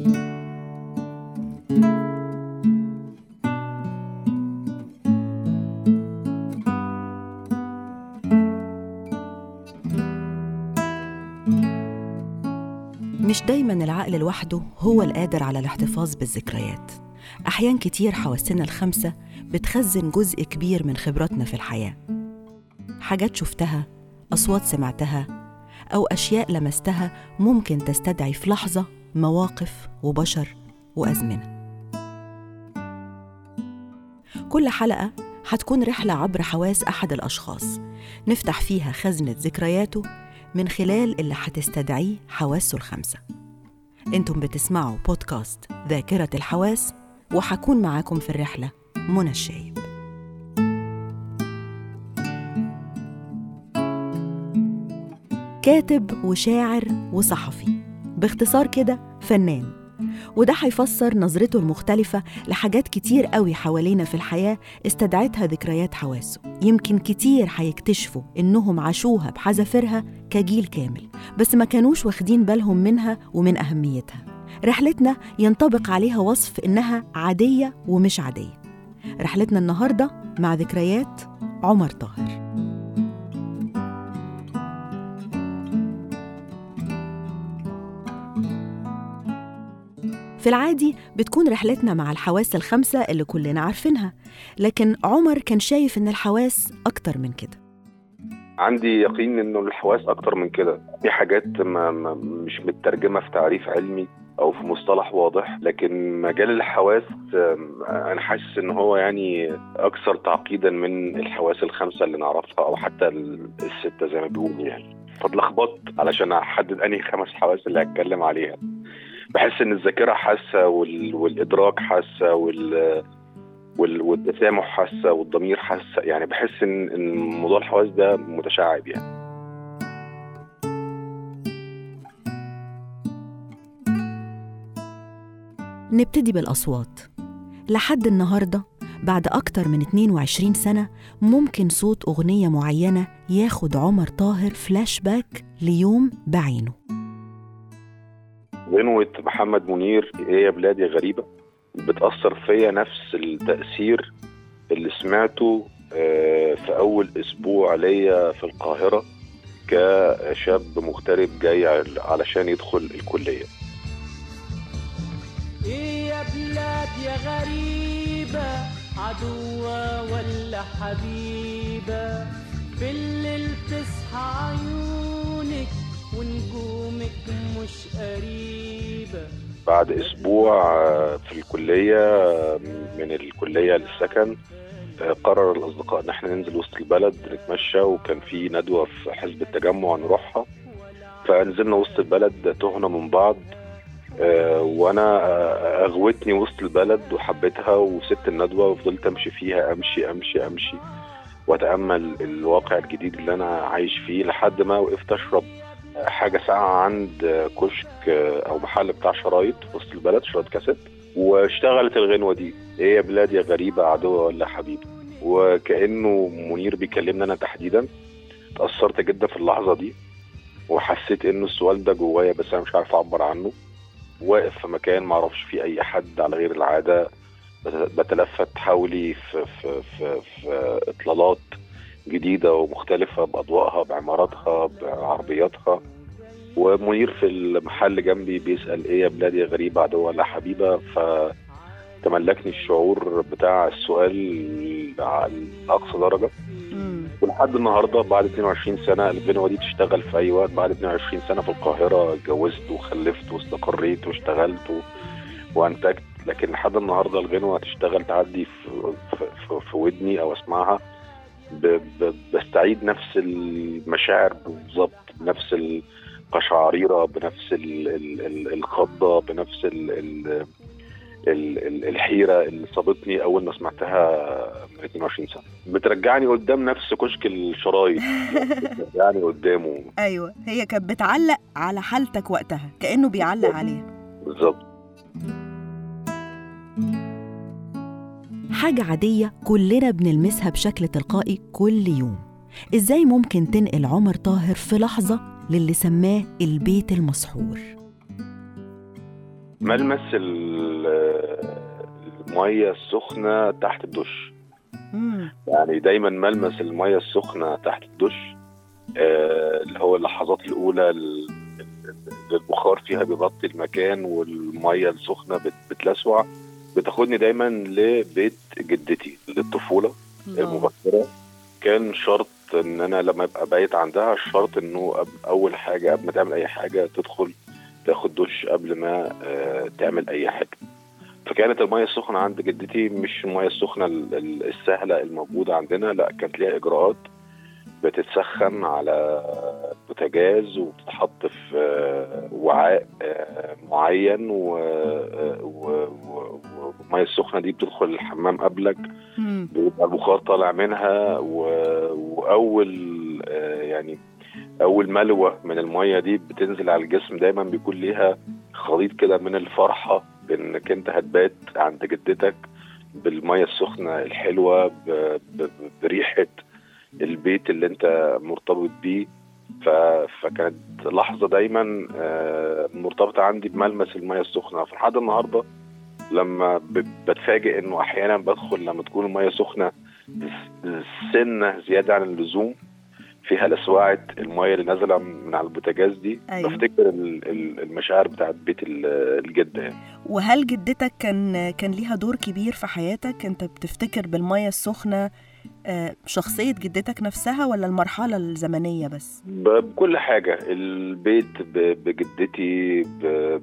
مش دايما العقل لوحده هو القادر على الاحتفاظ بالذكريات. أحيان كتير حواسنا الخمسة بتخزن جزء كبير من خبراتنا في الحياة. حاجات شفتها أصوات سمعتها أو أشياء لمستها ممكن تستدعي في لحظة مواقف وبشر وأزمنة. كل حلقة هتكون رحلة عبر حواس أحد الأشخاص. نفتح فيها خزنة ذكرياته من خلال اللي هتستدعيه حواسه الخمسة. أنتم بتسمعوا بودكاست ذاكرة الحواس وحكون معاكم في الرحلة منى الشايب. كاتب وشاعر وصحفي. باختصار كده فنان. وده هيفسر نظرته المختلفة لحاجات كتير قوي حوالينا في الحياة استدعتها ذكريات حواسه. يمكن كتير هيكتشفوا إنهم عاشوها بحذافيرها كجيل كامل بس ما كانوش واخدين بالهم منها ومن أهميتها. رحلتنا ينطبق عليها وصف إنها عادية ومش عادية. رحلتنا النهاردة مع ذكريات عمر طاهر. في العادي بتكون رحلتنا مع الحواس الخمسة اللي كلنا عارفينها لكن عمر كان شايف إن الحواس أكتر من كده. عندي يقين إنه الحواس أكتر من كده. في حاجات ما مش مترجمة في تعريف علمي أو في مصطلح واضح لكن مجال الحواس أنا حاسس إن هو يعني أكثر تعقيدا من الحواس الخمسة اللي نعرفها أو حتى ال- الستة زي ما بيقولوا يعني. فاتلخبطت علشان أحدد أنهي خمس حواس اللي هتكلم عليها. بحس إن الذاكرة حاسة وال... والإدراك حاسة وال... وال... والتسامح حاسة والضمير حاسة. يعني بحس إن إن موضوع الحواس ده متشعب يعني. نبتدي بالأصوات. لحد النهاردة بعد أكتر من 22 سنة ممكن صوت أغنية معينة ياخد عمر طاهر فلاش باك ليوم بعينه. غنوة محمد منير يا بلادي غريبة. بتأثر فيا نفس التأثير اللي سمعته آه، في أول أسبوع ليا في القاهرة كشاب مغترب جاي عل- علشان يدخل الكلية. إيه يا بلاد يا غريبة عدوة ولا حبيبة؟ بالليل تصحى عيونك ونجومك مش قريبة بعد أسبوع آه، في الكلية آه، من الكلية للسكن آه، قرر الأصدقاء إن إحنا ننزل وسط البلد نتمشى وكان في ندوة في حزب التجمع نروحها. فنزلنا وسط البلد تهنا من بعض وأنا أغوتني وسط البلد وحبيتها وسبت الندوة وفضلت أمشي فيها أمشي أمشي أمشي وأتأمل الواقع الجديد اللي أنا عايش فيه لحد ما وقفت أشرب حاجة ساقعة عند كشك أو محل بتاع شرايط في وسط البلد شرايط كاسيت واشتغلت الغنوة دي. إيه يا بلاد يا غريبة عدوه ولا حبيبه وكأنه منير بيكلمني أنا تحديدا. اتاثرت جدا في اللحظة دي وحسيت إنه السؤال ده جوايا بس أنا مش عارف أعبر عنه. واقف في مكان ما أعرفش فيه أي حد على غير العادة. بت- بتلفت حولي في في في, في إطلالات. جديدة ومختلفة باضوائها بعماراتها بعربياتها. ومنير في المحل جنبي بيسأل إيه يا بلادي يا غريبة عدو ولا حبيبة؟ فتملكني الشعور بتاع السؤال على أقصى درجة. ولحد النهارده بعد 22 سنة الغنوه دي تشتغل في أي وقت. بعد 22 سنة في القاهرة اتجوزت وخلفت واستقريت واشتغلت و... وانتجت. لكن لحد النهارده الغنوه تشتغل تعدي في, في, في, في ودني أو أسمعها. بستعيد نفس المشاعر بالظبط بنفس القشعريرة بنفس ال... ال... ال... الخضة بنفس ال... ال... ال- ال- الحيرة اللي صابتني أول ما سمعتها من 22 سنة. بترجعني قدام نفس كشك الشرايط. بترجعني قدامه. أيوة هي كانت بتعلق على حالتك وقتها كأنه بيعلق عليها. بالظبط. حاجة عادية كلنا بنلمسها بشكل تلقائي كل يوم. إزاي ممكن تنقل عمر طاهر في لحظة للي سماه البيت المسحور؟ ملمس ال- المية السخنة تحت الدش. مم. يعني دايما ملمس المية السخنة تحت الدش آه، اللي هو اللحظات الأولى ال- اللي البخار فيها بيغطي المكان والمية السخنة بت- بتلسوع. بتاخدني دايما لبيت جدتي للطفوله. المبكره كان شرط إن أنا لما أبقى بايت عندها الشرط إنه أول حاجة قبل ما تعمل أي حاجة تدخل تاخد دش قبل ما آه، تعمل أي حاجة فكانت المية السخنة عند جدتي مش المية السخنة ال- ال- السهلة الموجودة عندنا لا كانت ليها إجراءات بتتسخن على بوتاجاز وبتتحط في آه، وعاء آه، معين و- و- و- والميه السخنة دي بتدخل الحمام قبلك. بيبقى البخار طالع منها و... وأول آه، يعني أول ملوى من المية دي بتنزل على الجسم دايما بيكون ليها خليط كده من الفرحة بانك أنت هتبات عند جدتك بالمية السخنة الحلوة ب... ب... بريحة البيت اللي أنت مرتبط بيه ف... فكانت لحظة دايما آه، مرتبطة عندي بملمس المية السخنة فلحد النهارده لما بتفاجئ إنه أحيانا بدخل لما تكون المية سخنة سنه زيادة عن اللزوم. فيها لسواعة المية اللي نازلة من على البوتاجاز دي. أيوة. بفتكر ال- ال- المشاعر بتاعت بيت ال- الجده يعني. وهل جدتك كان كان ليها دور كبير في حياتك؟ أنت بتفتكر بالمية السخنة آه، شخصية جدتك نفسها ولا المرحلة الزمنية بس؟ بكل حاجة. البيت بجدتي ب-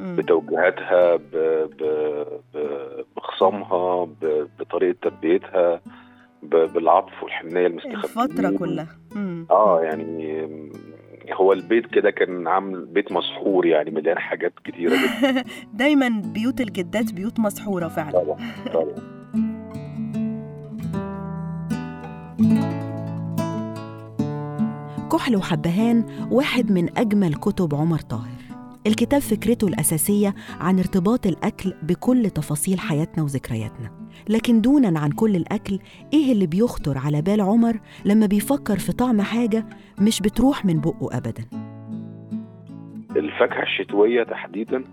بتوجيهاتها ب- ب- بخصامها ب- بطريقة تربيتها بالعطف والحنية المستخبية. الفترة كلها. مم. آه يعني هو البيت كده كان عامل بيت مسحور يعني مليان حاجات كتيرة جدا. دايما بيوت الجدات بيوت مسحورة فعلا. طبعا طبعا. كحل وحبهان واحد من أجمل كتب عمر طاهر. الكتاب فكرته الأساسية عن ارتباط الأكل بكل تفاصيل حياتنا وذكرياتنا. لكن دونا عن كل الأكل إيه اللي بيخطر على بال عمر لما بيفكر في طعم حاجة مش بتروح من بقه أبدا؟ الفاكهة الشتوية تحديدا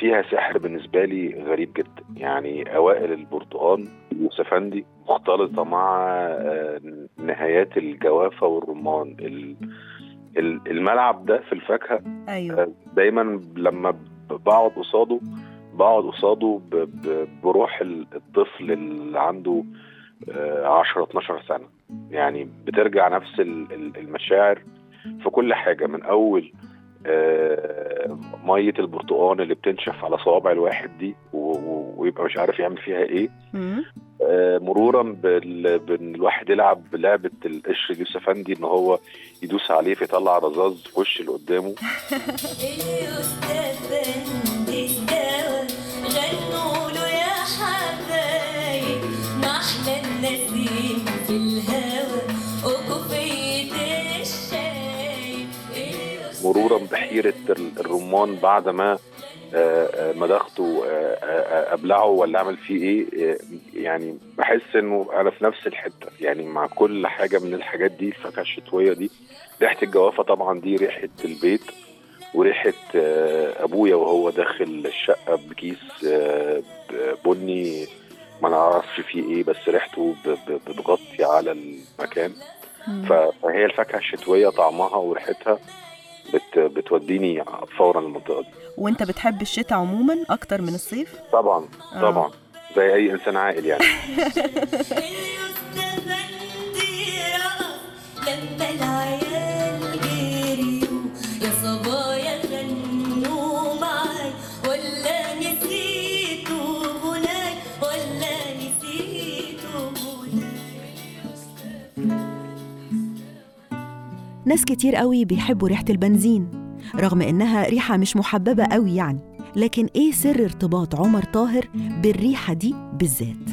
فيها سحر بالنسبة لي غريب جدا. يعني أوائل البرتقال اليوسفندي مختلطة مع آه، نهايات الجوافة والرمان. ال- ال- الملعب ده في الفاكهة أيوه. دايما لما بقعد قصاده بقعد قصاده بروح ال- الطفل اللي عنده آه، 10 12 سنة. يعني بترجع نفس ال- ال- المشاعر في كل حاجة من أول آه، مية البرتقال اللي بتنشف على صوابع الواحد دي ويبقى مش عارف يعمل فيها إيه. آه، مرورا بال- بان الواحد يلعب بلعبة القشر اليوسفندي إن هو يدوس عليه فيطلع رذاذ في وش اللي قدامه. مرورا بحيرة ال- الرمان بعد ما آه، آه، مضغته آه، آه، آه، أبلعه ولا أعمل فيه إيه يعني بحس إنه أنا في نفس الحتة يعني مع كل حاجة من الحاجات دي الفاكهه الشتوية دي ريحة الجوافة طبعا دي ريحة البيت وريحة أبويا وهو داخل الشقة بكيس بني ما نعرفش فيه إيه بس ريحته بتغطي على المكان. فهي الفاكهة الشتوية طعمها وريحتها بت بتوديني فورا المنطقة دي وانت بتحب الشتاء عموما أكتر من الصيف؟ طبعا آه. طبعا زي أي إنسان عاقل يعني ناس كتير قوي بيحبوا ريحة البنزين رغم إنها ريحة مش محببة قوي يعني لكن إيه سر ارتباط عمر طاهر بالريحة دي بالذات؟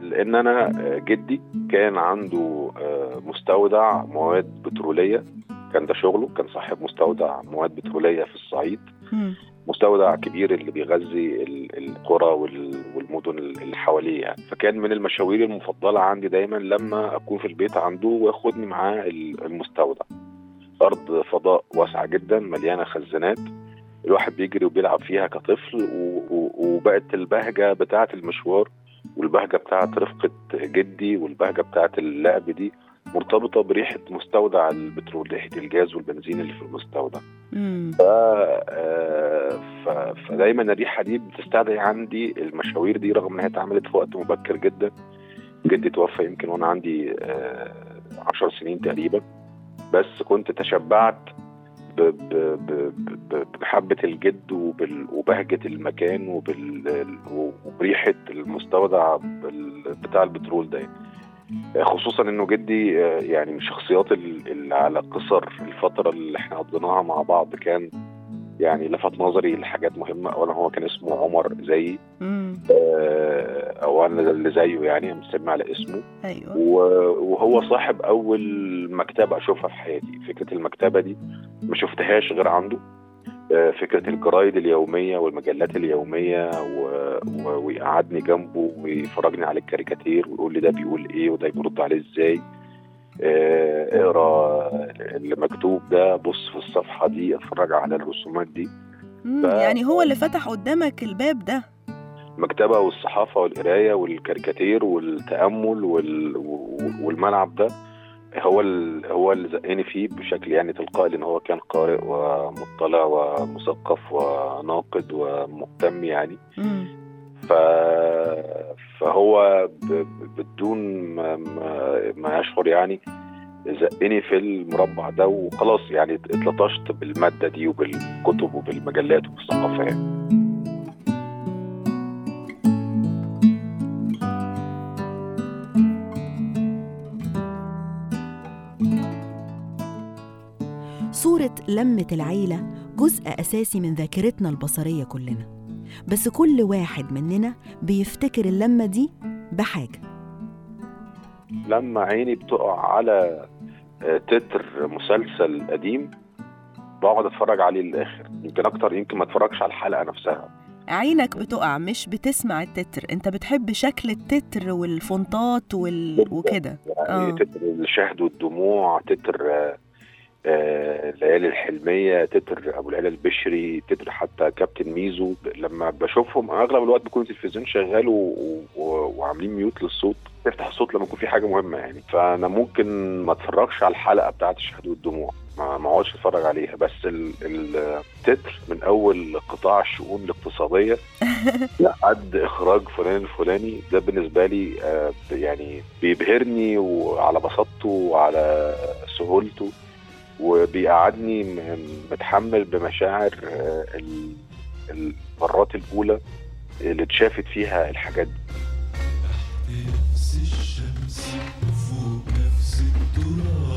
لأن أنا آه، جدي كان عنده آه، مستودع مواد بترولية كان ده شغله كان صاحب مستودع مواد بترولية في الصعيد. مستودع كبير اللي بيغذي ال- القرى وال- والمدن اللي حواليه يعني. فكان من المشاوير المفضلة عندي دايما لما أكون في البيت عنده وياخدني معاه ال- المستودع. أرض فضاء واسعة جدا مليانة خزانات. الواحد بيجري وبيلعب فيها كطفل وبقت البهجة بتاعة المشوار والبهجة بتاعة رفقة جدي والبهجة بتاعة اللعب دي مرتبطة بريحة مستودع البترول ريحة الجاز والبنزين اللي في المستودع. ف... آه، ف... فدايما الريحة دي بتستدعي عندي المشاوير دي رغم إنها اتعملت في وقت مبكر جدا. جدي توفى يمكن وأنا عندي آه، عشر سنين تقريبا. بس كنت تشبعت ب... ب... ب... ب... بمحبه الجد وبال... وبهجة المكان وبال... وبريحة المستودع بتاع البترول ده خصوصا إنه جدي آه، يعني من الشخصيات ال- اللي على قصر الفترة اللي إحنا قضيناها مع بعض كان يعني لفت نظري لحاجات مهمة اولا هو كان اسمه عمر زيي. آه، أو أنا اللي زيه يعني مسمي على اسمه. أيوه. وهو صاحب أول مكتبة أشوفها في حياتي. فكرة المكتبة دي ما شفتهاش غير عنده. آه، فكرة الجرايد اليومية والمجلات اليومية و- و- ويقعدني جنبه ويفرجني على الكاريكاتير ويقول لي ده بيقول إيه وده بيرد عليه إزاي. آه، اقرأ اللي مكتوب ده بص في الصفحة دي اتفرج على الرسومات دي. ف- يعني هو اللي فتح قدامك الباب ده. المكتبة والصحافة والقراية والكاريكاتير والتأمل وال... والملعب ده. هو ال... هو اللي زقني فيه بشكل يعني تلقائي لأن هو كان قارئ ومطلع ومثقف وناقد ومهتم يعني مم. ف... فهو ب... بدون ما... ما... ما يشعر يعني زقني في المربع ده وخلاص يعني اتلطشت بالمادة دي وبالكتب وبالمجلات وبالثقافه يعني. صورة لمة العيلة جزء أساسي من ذاكرتنا البصرية كلنا. بس كل واحد مننا بيفتكر اللمة دي بحاجة. لما عيني بتقع على آه، تتر مسلسل قديم بقعد أتفرج عليه للآخر. يمكن أكتر يمكن ما أتفرجش على الحلقة نفسها. عينك بتقع مش بتسمع التتر. أنت بتحب شكل التتر والفونتات وال... وكده. يعني آه. تتر الشهد والدموع تتر آه، الليالي الحلمية تتر أبو العلا البشري تتر حتى كابتن ميزو. لما بشوفهم أغلب الوقت بيكون التلفزيون شغال و... و... وعاملين ميوت للصوت تفتح الصوت لما يكون في حاجة مهمة يعني. فأنا ممكن ما أتفرجش على الحلقة بتاعت الشهد والدموع ما ما أقعدش أتفرج عليها. بس ال- ال- التتر من أول قطاع الشؤون الاقتصادية لحد إخراج فلان الفلاني. ده بالنسبة لي آه، يعني بيبهرني وعلى بساطته وعلى سهولته. وبيقعدني متحمل بمشاعر آه، ال- المرات الأولى اللي اتشافت فيها الحاجات دي. نفس الشمس فوق نفس التراب.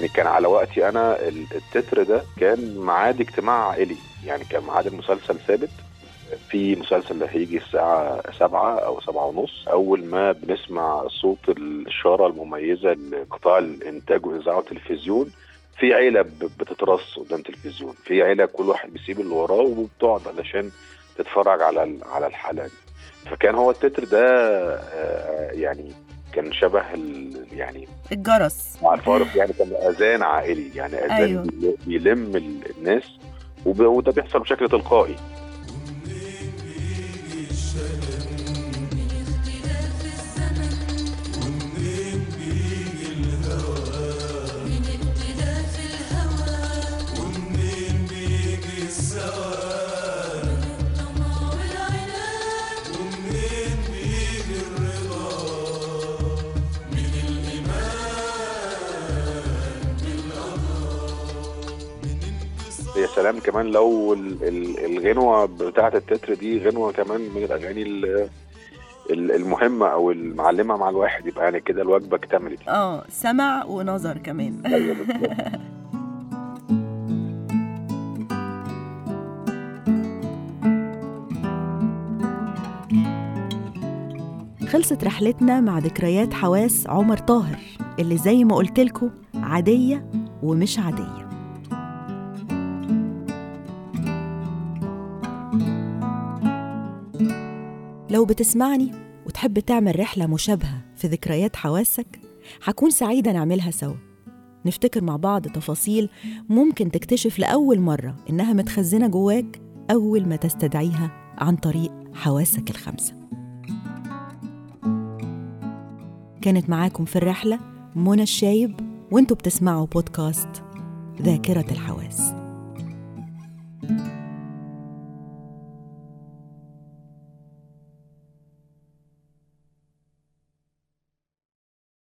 يعني كان على وقتي أنا ال- التتر ده كان ميعاد اجتماع عائلي. يعني كان ميعاد المسلسل ثابت. في مسلسل هيجي الساعة سبعة أو سبعة ونص. أول ما بنسمع صوت الإشارة المميزة لقطاع الإنتاج والإذاعة والتلفزيون في عيلة بتترص قدام التلفزيون. في عيلة كل واحد بيسيب اللي وراه وبتقعد علشان تتفرج على على الحلقة دي. فكان هو التتر ده آه، يعني كان شبه ال- يعني الجرس مع الفارق يعني كان أذان عائلي يعني أذان أيوه. بيلم ال- الناس وده بيحصل بشكل تلقائي سلام كمان لو ال- ال- الغنوة بتاعة التتر دي غنوة كمان من الأغاني ال- ال- المهمة أو المعلمة مع الواحد. يبقى يعني كده الوجبة اكتملت. آه سمع ونظر كمان. أيوه بالظبط. خلصت رحلتنا مع ذكريات حواس عمر طاهر اللي زي ما قلتلكوا عادية ومش عادية. لو بتسمعني وتحب تعمل رحلة مشابهة في ذكريات حواسك هكون سعيدة نعملها سوا. نفتكر مع بعض تفاصيل ممكن تكتشف لأول مرة إنها متخزنة جواك أول ما تستدعيها عن طريق حواسك الخمسة. كانت معاكم في الرحلة منى الشايب وأنتوا بتسمعوا بودكاست ذاكرة الحواس.